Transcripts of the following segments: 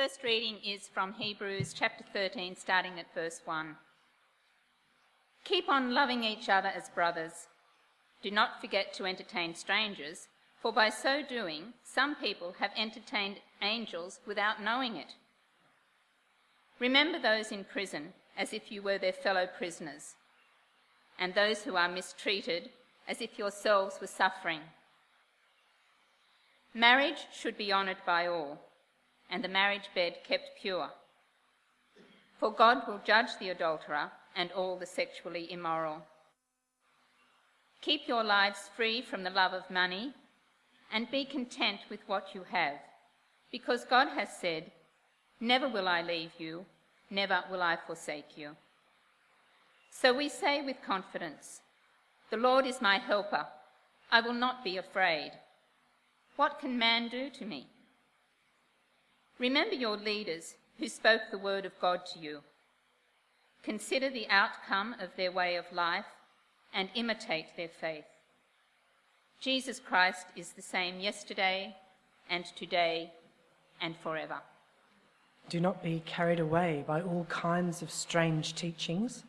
first reading is from Hebrews chapter 13, starting at verse 1. Keep on loving each other as brothers. Do not forget to entertain strangers, for by so doing, some people have entertained angels without knowing it. Remember those in prison as if you were their fellow prisoners, and those who are mistreated as if yourselves were suffering. Marriage should be honoured by all, and the marriage bed kept pure. For God will judge the adulterer and all the sexually immoral. Keep your lives free from the love of money and be content with what you have, because God has said, Never will I leave you, never will I forsake you. So we say with confidence, The Lord is my helper, I will not be afraid. What can man do to me? Remember your leaders who spoke the word of God to you. Consider the outcome of their way of life and imitate their faith. Jesus Christ is the same yesterday and today and forever. Do not be carried away by all kinds of strange teachings.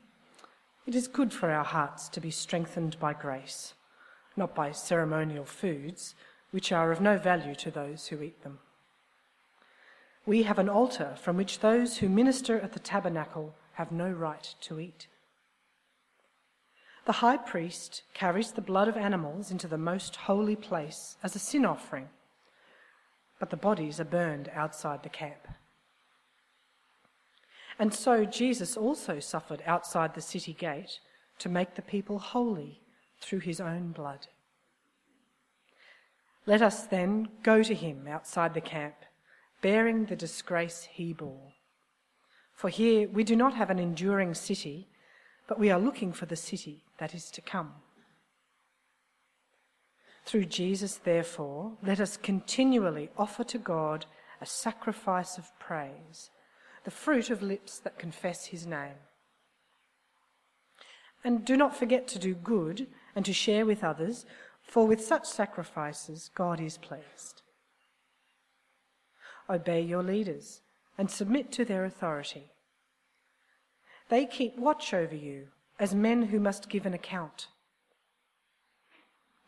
It is good for our hearts to be strengthened by grace, not by ceremonial foods, which are of no value to those who eat them. We have an altar from which those who minister at the tabernacle have no right to eat. The high priest carries the blood of animals into the most holy place as a sin offering, but the bodies are burned outside the camp. And so Jesus also suffered outside the city gate to make the people holy through his own blood. Let us then go to him outside the camp, bearing the disgrace he bore. For here we do not have an enduring city, but we are looking for the city that is to come. Through Jesus, therefore, let us continually offer to God a sacrifice of praise, the fruit of lips that confess his name. And do not forget to do good and to share with others, for with such sacrifices God is pleased. Obey your leaders and submit to their authority. They keep watch over you as men who must give an account.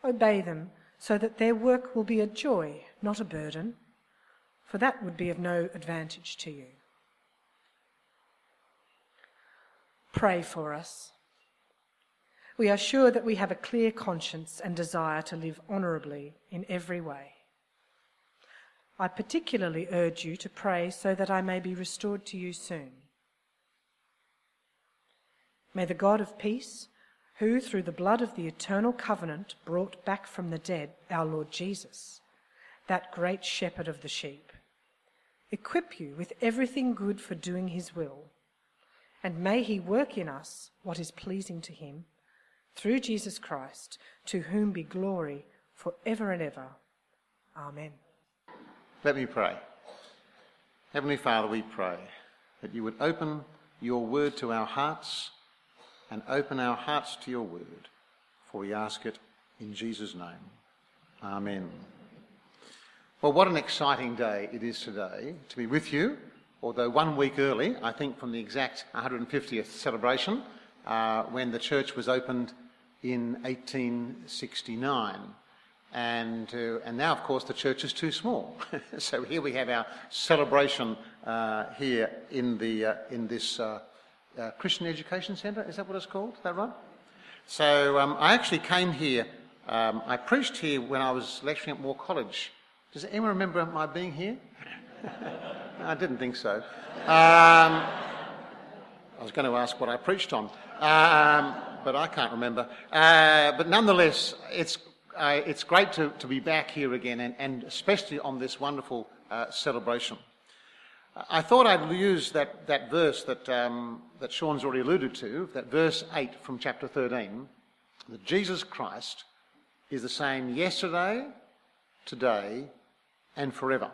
Obey them so that their work will be a joy, not a burden, for that would be of no advantage to you. Pray for us. We are sure that we have a clear conscience and desire to live honourably in every way. I particularly urge you to pray so that I may be restored to you soon. May the God of peace, who through the blood of the eternal covenant brought back from the dead our Lord Jesus, that great shepherd of the sheep, equip you with everything good for doing his will, and may he work in us what is pleasing to him, through Jesus Christ, to whom be glory for ever and ever. Amen. Let me pray. Heavenly Father, we pray that you would open your word to our hearts and open our hearts to your word, for we ask it in Jesus' name. Amen. Well, what an exciting day it is today to be with you, although one week early, I think from the exact 150th celebration, uh, when the church was opened in 1869. And, uh, and now, of course, the church is too small. so here we have our celebration uh, here in, the, uh, in this uh, uh, Christian Education Centre. Is that what it's called? Is that right? So um, I actually came here. Um, I preached here when I was lecturing at Moore College. Does anyone remember my being here? I didn't think so. Um, I was going to ask what I preached on, um, but I can't remember. Uh, but nonetheless, it's uh, it's great to, to be back here again, and, and especially on this wonderful uh, celebration. I thought I'd use that, that verse that, um, that Sean's already alluded to, that verse 8 from chapter 13, that Jesus Christ is the same yesterday, today, and forever.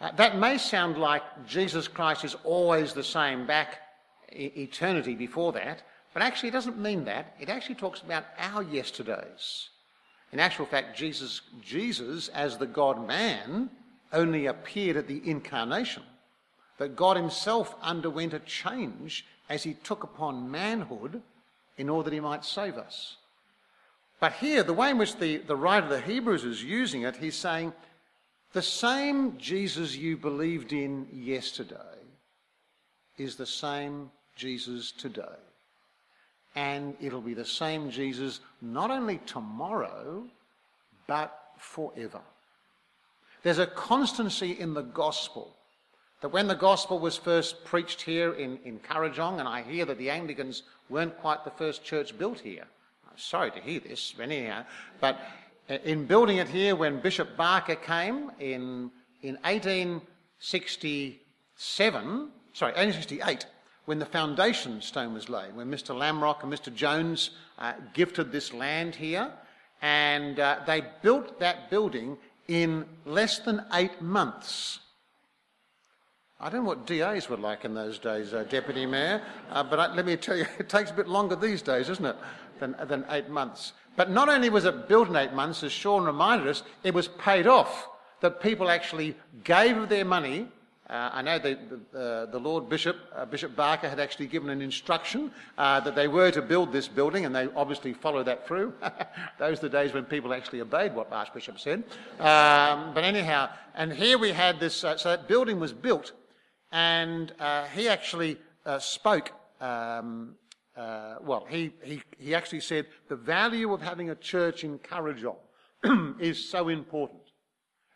Uh, that may sound like Jesus Christ is always the same back e- eternity before that, but actually it doesn't mean that. It actually talks about our yesterdays. In actual fact, Jesus, Jesus as the God man, only appeared at the incarnation, But God himself underwent a change as he took upon manhood in order that he might save us. But here, the way in which the, the writer of the Hebrews is using it, he's saying, the same Jesus you believed in yesterday is the same Jesus today. And it'll be the same Jesus not only tomorrow, but forever. There's a constancy in the gospel that when the gospel was first preached here in, in Kurrajong, and I hear that the Anglicans weren't quite the first church built here. I'm sorry to hear this, but anyhow, but in building it here, when Bishop Barker came in, in 1867, sorry, 1868, when the foundation stone was laid, when Mr. Lamrock and Mr. Jones uh, gifted this land here, and uh, they built that building in less than eight months. I don't know what DAs were like in those days, uh, Deputy Mayor, uh, but I, let me tell you, it takes a bit longer these days, isn't it, than, than eight months. But not only was it built in eight months, as Sean reminded us, it was paid off. That people actually gave of their money uh, I know the, the, uh, the Lord Bishop, uh, Bishop Barker, had actually given an instruction uh, that they were to build this building, and they obviously followed that through. Those are the days when people actually obeyed what Archbishop said. Um, but anyhow, and here we had this, uh, so that building was built, and uh, he actually spoke. Um, well, he, he, he actually said the value of having a church in Kurrajong is so important.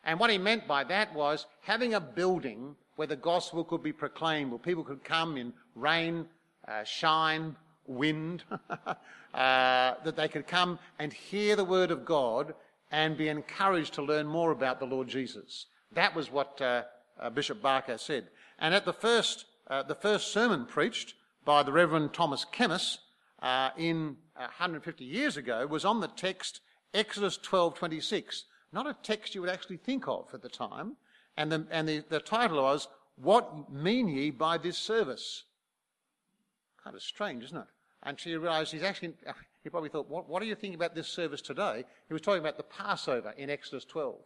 And what he meant by that was having a building where the gospel could be proclaimed, where people could come in rain, uh, shine, wind, uh, that they could come and hear the word of God and be encouraged to learn more about the Lord Jesus. That was what uh, uh Bishop Barker said. And at the first, uh, the first sermon preached by the Reverend Thomas Kemmis uh, in 150 years ago was on the text Exodus 12:26. Not a text you would actually think of at the time, and the, and the, the title was, What Mean Ye by This Service? Kind of strange, isn't it? Until you realise he's actually, he probably thought, what, what are you thinking about this service today? He was talking about the Passover in Exodus 12.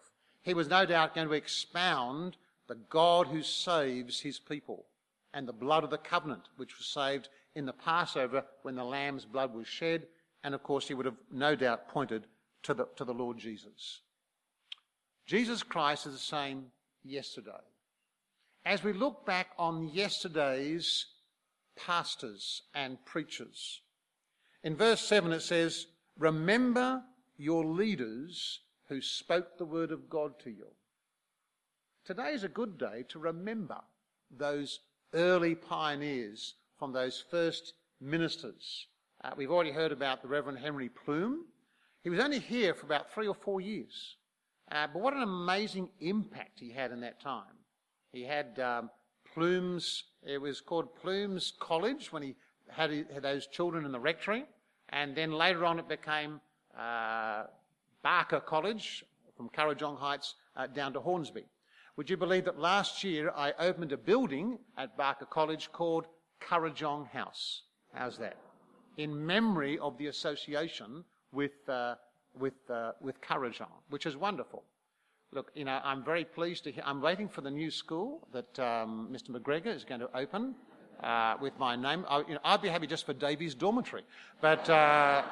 He was no doubt going to expound the God who saves his people and the blood of the covenant, which was saved in the Passover when the lamb's blood was shed. And of course, he would have no doubt pointed to the, to the Lord Jesus. Jesus Christ is the same yesterday. As we look back on yesterday's pastors and preachers, in verse 7 it says, Remember your leaders who spoke the word of God to you. Today is a good day to remember those early pioneers from those first ministers. Uh, we've already heard about the Reverend Henry Plume. He was only here for about three or four years. Uh, but what an amazing impact he had in that time. He had um, Plumes, it was called Plumes College when he had, had, those children in the rectory. And then later on it became uh, Barker College from Kurrajong Heights uh, down to Hornsby. Would you believe that last year I opened a building at Barker College called Kurrajong House? How's that? In memory of the association with uh, with, uh, with Kurrajong, which is wonderful. Look, you know, I'm very pleased to hear, I'm waiting for the new school that um, Mr. McGregor is going to open uh, with my name. I, you know, I'd be happy just for Davies Dormitory, but, uh,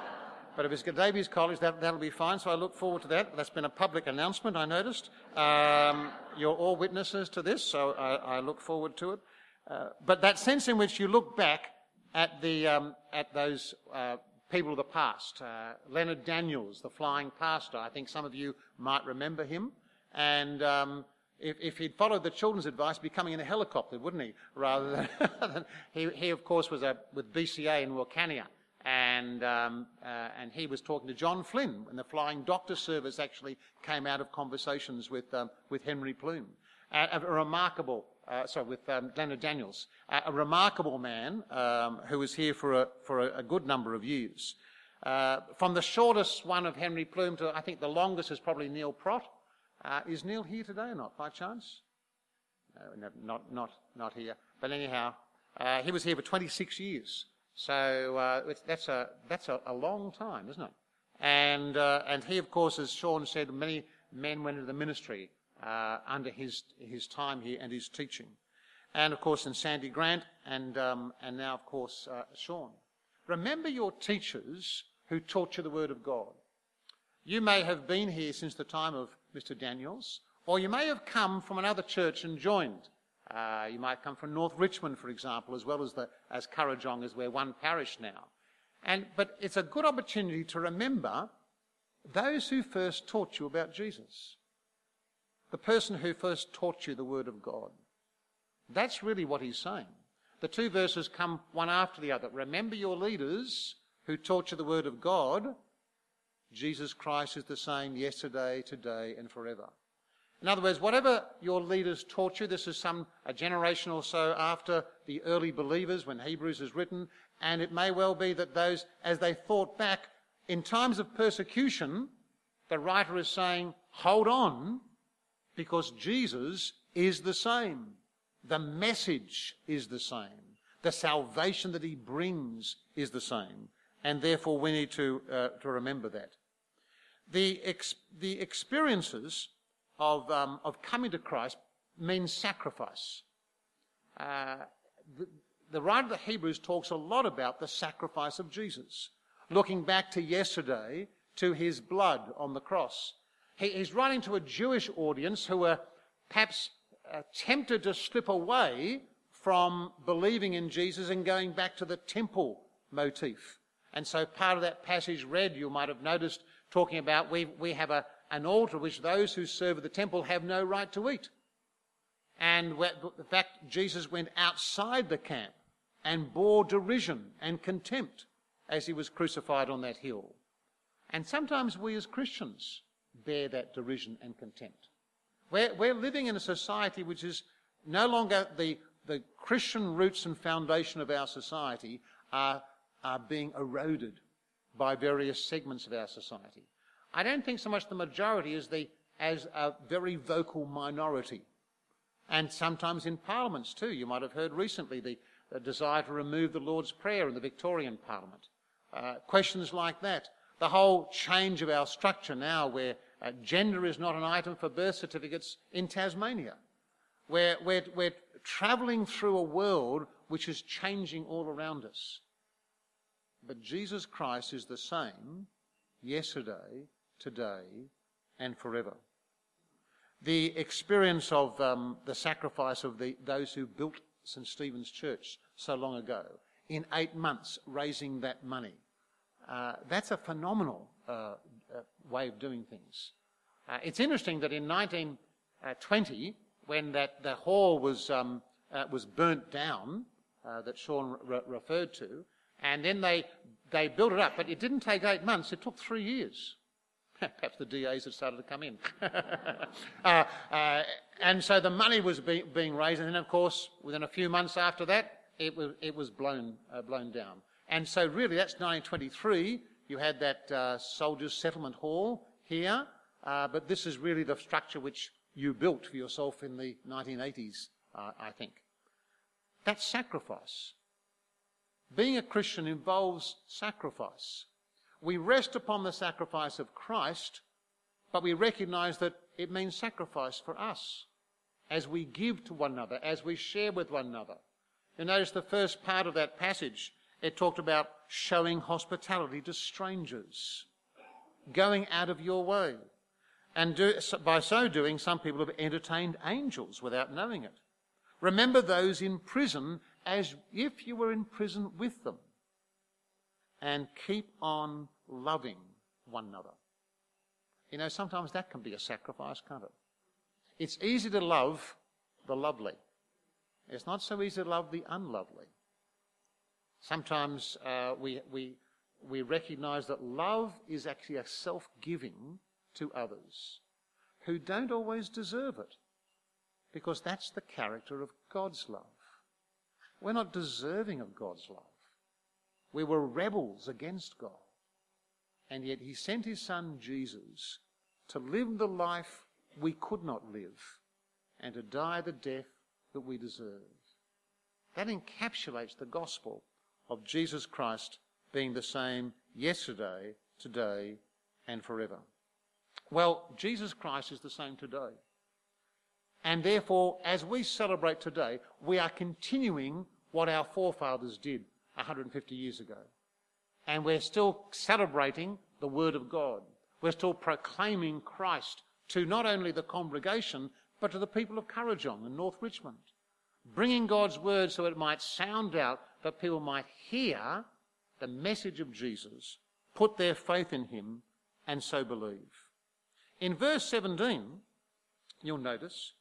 but if it's Davies College, that, that'll be fine. So I look forward to that. That's been a public announcement, I noticed. Um, you're all witnesses to this, so I, I look forward to it. Uh, but that sense in which you look back at the um, at those uh, people of the past. Uh, Leonard Daniels, the flying pastor, I think some of you might remember him. And um, if, if, he'd followed the children's advice, be coming in a helicopter, wouldn't he? Rather than, he, he, of course, was a, with BCA in Wilcannia. And, um, uh, and he was talking to John Flynn, and the flying doctor service actually came out of conversations with, um, with Henry Plume. A, a remarkable uh, sorry, with um, Leonard Daniels, uh, a remarkable man um, who was here for a, for a, a good number of years. Uh, from the shortest one of Henry Plume to I think the longest is probably Neil Prott. Uh, is Neil here today or not, by chance? No, not, not, not here. But anyhow, uh, he was here for 26 years. So uh, that's, a, that's a, a, long time, isn't it? And, and he, of course, as Sean said, many men went into the ministry uh, under his, his time here and his teaching. And of course, in Sandy Grant, and, um, and now, of course, uh, Sean. Remember your teachers who taught you the Word of God. You may have been here since the time of Mr. Daniels, or you may have come from another church and joined. Uh, you might come from North Richmond, for example, as well as, the, as Kurrajong, as we're one parish now. And, but it's a good opportunity to remember those who first taught you about Jesus. The person who first taught you the Word of God. That's really what he's saying. The two verses come one after the other. Remember your leaders who taught you the Word of God. Jesus Christ is the same yesterday, today, and forever. In other words, whatever your leaders taught you, this is some a generation or so after the early believers when Hebrews is written, and it may well be that those, as they thought back, in times of persecution, the writer is saying, hold on, because Jesus is the same. The message is the same. The salvation that he brings is the same. And therefore we need to, uh, to remember that. The, ex- the experiences of, um, of coming to Christ means sacrifice. Uh, the, the writer of the Hebrews talks a lot about the sacrifice of Jesus, looking back to yesterday to his blood on the cross. He, he's writing to a Jewish audience who were perhaps uh, tempted to slip away from believing in Jesus and going back to the temple motif. And so part of that passage read, you might have noticed, talking about we, we have a, an altar which those who serve at the temple have no right to eat. And the fact Jesus went outside the camp and bore derision and contempt as he was crucified on that hill. And sometimes we as Christians bear that derision and contempt. We're, we're living in a society which is no longer the, the Christian roots and foundation of our society are, are being eroded by various segments of our society. I don't think so much the majority as, the, as a very vocal minority. And sometimes in parliaments too. You might have heard recently the, the desire to remove the Lord's Prayer in the Victorian Parliament. Uh, questions like that. The whole change of our structure now where uh, gender is not an item for birth certificates in Tasmania. We're, we're, we're travelling through a world which is changing all around us. But Jesus Christ is the same yesterday, today, and forever. The experience of um, the sacrifice of the, those who built St. Stephen's Church so long ago, in eight months raising that money, uh, that's a phenomenal uh, uh, way of doing things. Uh, it's interesting that in 1920, when that, the hall was, um, was burnt down, that Sean re- referred to, and then they, they built it up, but it didn't take eight months, it took three years. Perhaps the DAs had started to come in. uh, uh, and so the money was be- being raised, and then, of course, within a few months after that, it was, it was blown, uh, blown down. And so, really, that's 1923. You had that uh, Soldiers Settlement Hall here, uh, but this is really the structure which you built for yourself in the 1980s, uh, I think. That's sacrifice. Being a Christian involves sacrifice. We rest upon the sacrifice of Christ, but we recognize that it means sacrifice for us as we give to one another, as we share with one another. You notice the first part of that passage, it talked about showing hospitality to strangers, going out of your way. And do, by so doing, some people have entertained angels without knowing it. Remember those in prison as if you were in prison with them. And keep on loving one another. You know, sometimes that can be a sacrifice, can't it? It's easy to love the lovely. It's not so easy to love the unlovely. Sometimes uh, we, we, we recognize that love is actually a self giving to others who don't always deserve it because that's the character of God's love. We're not deserving of God's love. We were rebels against God. And yet he sent his son Jesus to live the life we could not live and to die the death that we deserve. That encapsulates the gospel of Jesus Christ being the same yesterday, today, and forever. Well, Jesus Christ is the same today. And therefore, as we celebrate today, we are continuing what our forefathers did 150 years ago. And we're still celebrating the Word of God. We're still proclaiming Christ to not only the congregation, but to the people of Kurrajong and North Richmond. Bringing God's Word so it might sound out that people might hear the message of Jesus, put their faith in Him, and so believe. In verse 17, you'll notice,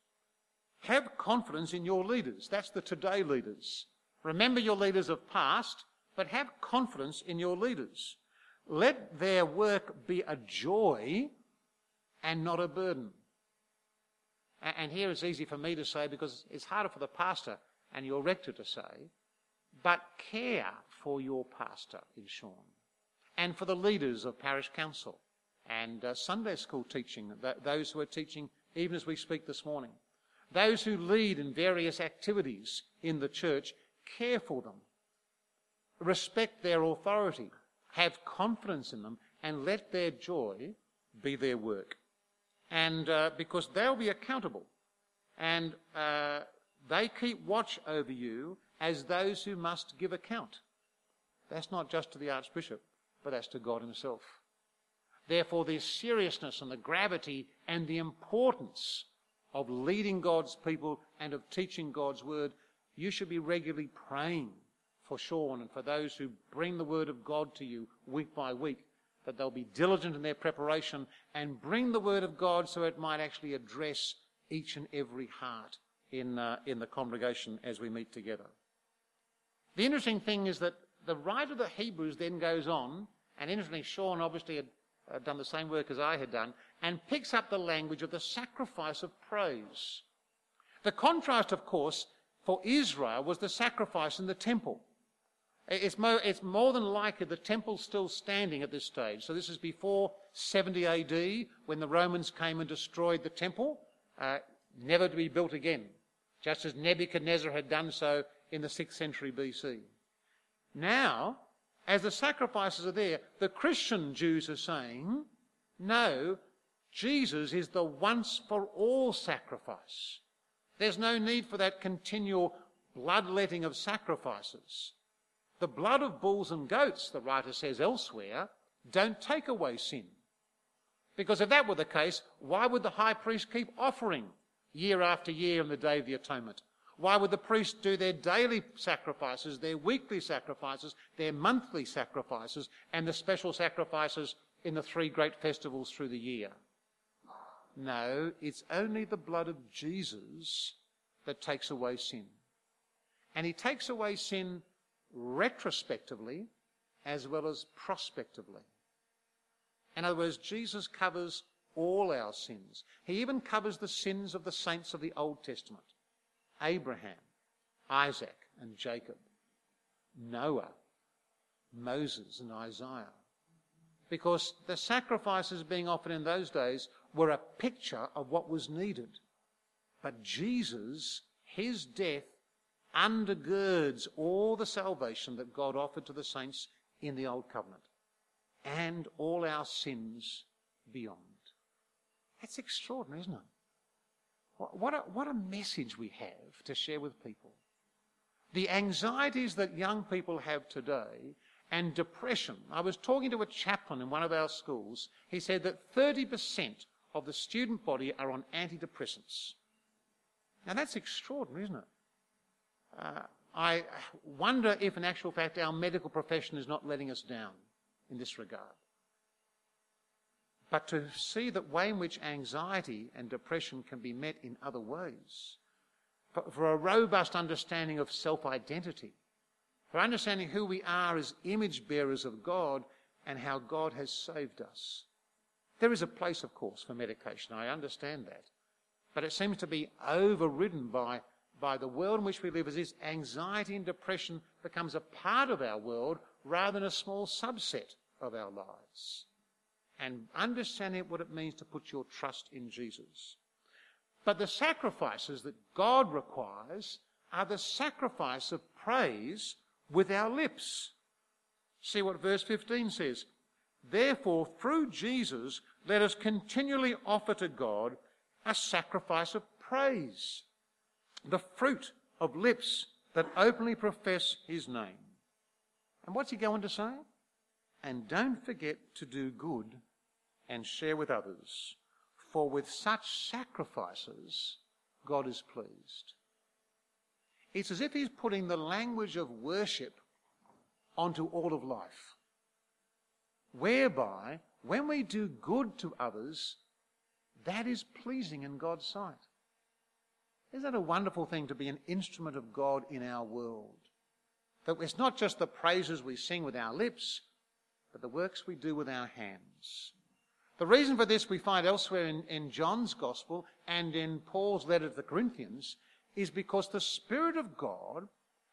have confidence in your leaders. That's the today leaders. Remember your leaders of past, but have confidence in your leaders. Let their work be a joy and not a burden. And here it's easy for me to say because it's harder for the pastor and your rector to say, but care for your pastor in Sean and for the leaders of parish council and uh, Sunday school teaching, th- those who are teaching even as we speak this morning. Those who lead in various activities in the church, care for them. Respect their authority. Have confidence in them and let their joy be their work. And uh, because they'll be accountable and uh, they keep watch over you as those who must give account. That's not just to the Archbishop, but that's to God Himself. Therefore, the seriousness and the gravity and the importance of leading God's people and of teaching God's word, you should be regularly praying for Sean and for those who bring the word of God to you week by week, that they'll be diligent in their preparation and bring the word of God so it might actually address each and every heart in, uh, in the congregation as we meet together. The interesting thing is that the writer of the Hebrews then goes on, and interestingly, Sean obviously had uh, done the same work as I had done, and picks up the language of the sacrifice of praise. The contrast, of course, for Israel was the sacrifice in the temple. It's more, it's more, than likely the temple's still standing at this stage. So this is before 70 AD when the Romans came and destroyed the temple, uh, never to be built again, just as Nebuchadnezzar had done so in the 6th century BC. Now, as the sacrifices are there, the Christian Jews are saying, no, Jesus is the once for all sacrifice. There's no need for that continual bloodletting of sacrifices. The blood of bulls and goats, the writer says elsewhere, don't take away sin. Because if that were the case, why would the high priest keep offering year after year on the Day of the Atonement? Why would the priests do their daily sacrifices, their weekly sacrifices, their monthly sacrifices, and the special sacrifices in the three great festivals through the year? No, it's only the blood of Jesus that takes away sin. And he takes away sin retrospectively as well as prospectively. In other words, Jesus covers all our sins. He even covers the sins of the saints of the Old Testament. Abraham, Isaac, and Jacob, Noah, Moses, and Isaiah. Because the sacrifices being offered in those days were a picture of what was needed. But Jesus, his death, undergirds all the salvation that God offered to the saints in the Old Covenant and all our sins beyond. That's extraordinary, isn't it? What a, what a message we have to share with people. The anxieties that young people have today and depression. I was talking to a chaplain in one of our schools. He said that 30% of the student body are on antidepressants. Now that's extraordinary, isn't it? Uh, I wonder if, in actual fact, our medical profession is not letting us down in this regard but to see the way in which anxiety and depression can be met in other ways, for, for a robust understanding of self identity, for understanding who we are as image bearers of God and how God has saved us. There is a place, of course, for medication. I understand that. But it seems to be overridden by, by the world in which we live as this anxiety and depression becomes a part of our world rather than a small subset of our lives and understanding what it means to put your trust in Jesus. But the sacrifices that God requires are the sacrifice of praise with our lips. See what verse 15 says. Therefore, through Jesus, let us continually offer to God a sacrifice of praise, the fruit of lips that openly profess his name. And what's he going to say? And don't forget to do good and share with others, for with such sacrifices, God is pleased. It's as if he's putting the language of worship onto all of life, whereby when we do good to others, that is pleasing in God's sight. Isn't that a wonderful thing to be an instrument of God in our world? That it's not just the praises we sing with our lips, but the works we do with our hands. The reason for this we find elsewhere in, in John's Gospel and in Paul's letter to the Corinthians is because the Spirit of God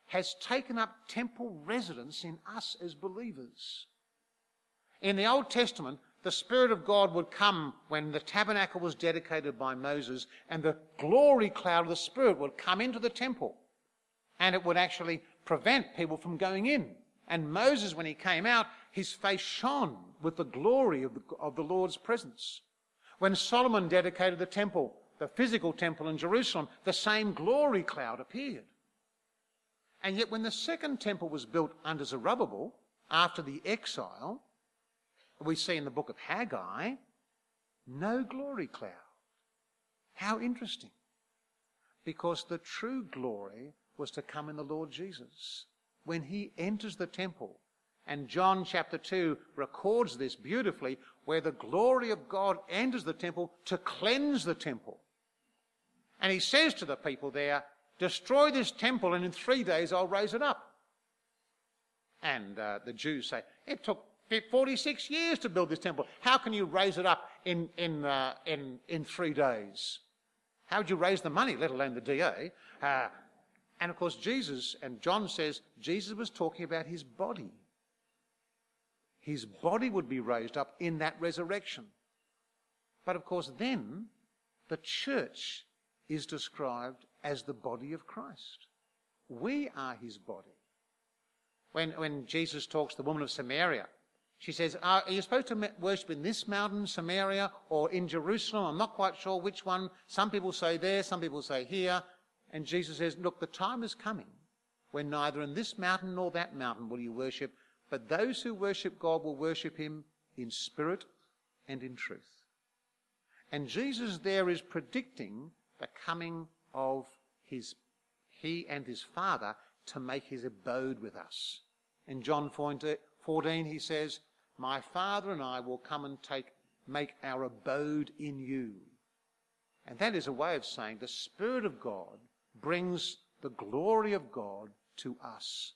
has taken up temple residence in us as believers. In the Old Testament, the Spirit of God would come when the tabernacle was dedicated by Moses, and the glory cloud of the Spirit would come into the temple, and it would actually prevent people from going in. And Moses, when he came out, his face shone with the glory of the, of the Lord's presence. When Solomon dedicated the temple, the physical temple in Jerusalem, the same glory cloud appeared. And yet, when the second temple was built under Zerubbabel, after the exile, we see in the book of Haggai, no glory cloud. How interesting. Because the true glory was to come in the Lord Jesus. When he enters the temple, and John chapter 2 records this beautifully, where the glory of God enters the temple to cleanse the temple. And he says to the people there, Destroy this temple, and in three days I'll raise it up. And uh, the Jews say, It took 46 years to build this temple. How can you raise it up in, in, uh, in, in three days? How would you raise the money, let alone the DA? Uh, and of course, Jesus, and John says, Jesus was talking about his body. His body would be raised up in that resurrection. But of course, then the church is described as the body of Christ. We are his body. When, when Jesus talks to the woman of Samaria, she says, ah, Are you supposed to worship in this mountain, Samaria, or in Jerusalem? I'm not quite sure which one. Some people say there, some people say here. And Jesus says, Look, the time is coming when neither in this mountain nor that mountain will you worship, but those who worship God will worship him in spirit and in truth. And Jesus there is predicting the coming of his, he and his Father to make his abode with us. In John 14, he says, my Father and I will come and take, make our abode in you. And that is a way of saying the Spirit of God brings the glory of God to us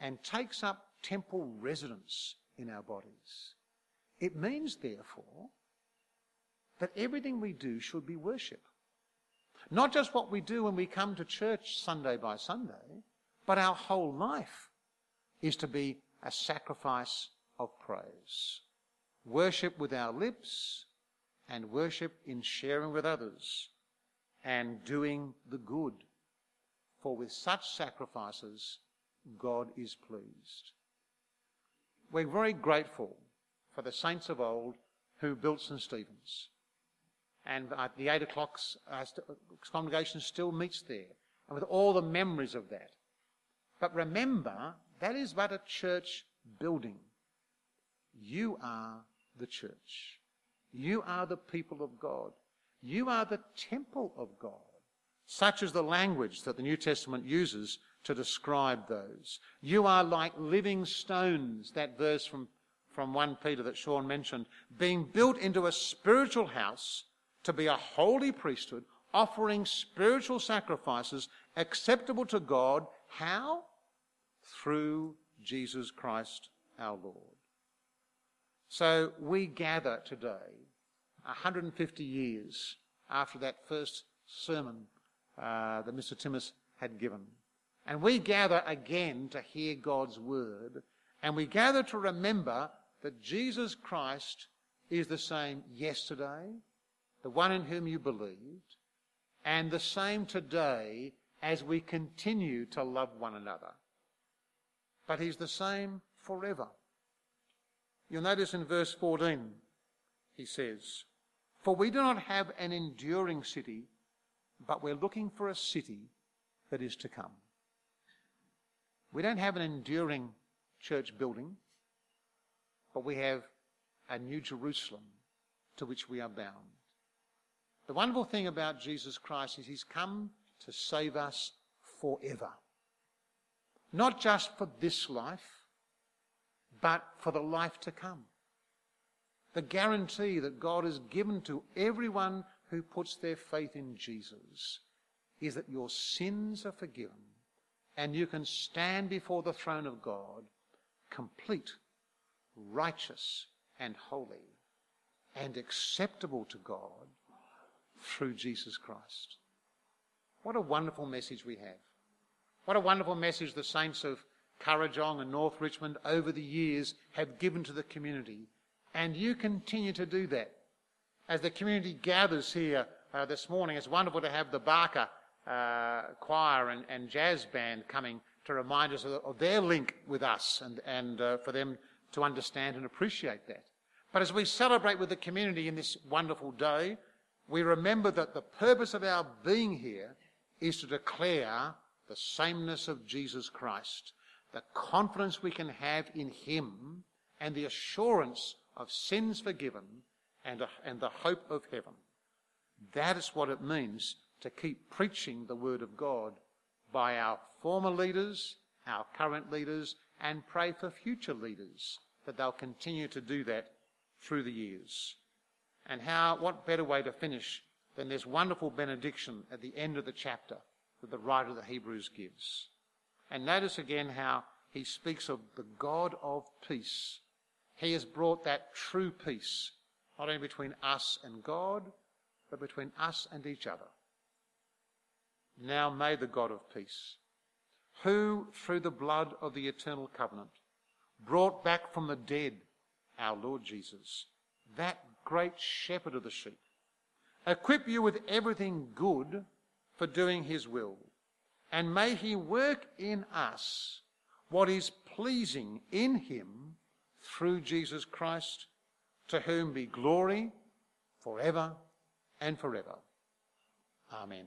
and takes up temple residence in our bodies. It means, therefore, that everything we do should be worship. Not just what we do when we come to church Sunday by Sunday, but our whole life is to be a sacrifice of praise. Worship with our lips and worship in sharing with others and doing the good. For with such sacrifices, God is pleased. We're very grateful for the saints of old who built St. Stephen's. And at the eight o'clock uh, congregation still meets there, and with all the memories of that. But remember, that is but a church building. You are the church. You are the people of God. You are the temple of God. Such is the language that the New Testament uses to describe those. You are like living stones, that verse from, from 1 Peter that Sean mentioned, being built into a spiritual house to be a holy priesthood, offering spiritual sacrifices acceptable to God. How? Through Jesus Christ our Lord. So we gather today, 150 years after that first sermon uh, that Mr. Kemmis had given. And we gather again to hear God's word, and we gather to remember that Jesus Christ is the same yesterday, the one in whom you believed, and the same today as we continue to love one another. But he's the same forever. You'll notice in verse 14, he says, For we do not have an enduring city, but we're looking for a city that is to come. We don't have an enduring church building, but we have a new Jerusalem to which we are bound. The wonderful thing about Jesus Christ is he's come to save us forever. Not just for this life, but for the life to come. The guarantee that God has given to everyone who puts their faith in Jesus is that your sins are forgiven and you can stand before the throne of God complete, righteous, and holy, and acceptable to God through Jesus Christ. What a wonderful message we have. What a wonderful message the saints of Kurrajong and North Richmond over the years have given to the community. And you continue to do that. As the community gathers here uh, this morning, it's wonderful to have the Barker uh, choir and, and, jazz band coming to remind us of, of their link with us and, and uh, for them to understand and appreciate that. But as we celebrate with the community in this wonderful day, we remember that the purpose of our being here is to declare the sameness of Jesus Christ, the confidence we can have in Him, and the assurance of sins forgiven and, a, and the hope of heaven. That is what it means to keep preaching the Word of God by our former leaders, our current leaders, and pray for future leaders that they'll continue to do that through the years. And how, what better way to finish than this wonderful benediction at the end of the chapter that the writer of the Hebrews gives. And notice again how he speaks of the God of peace. He has brought that true peace, not only between us and God, but between us and each other. Now may the God of peace, who through the blood of the eternal covenant brought back from the dead our Lord Jesus, that great shepherd of the sheep, equip you with everything good for doing his will. And may he work in us what is pleasing in him through Jesus Christ, to whom be glory forever and forever. Amen.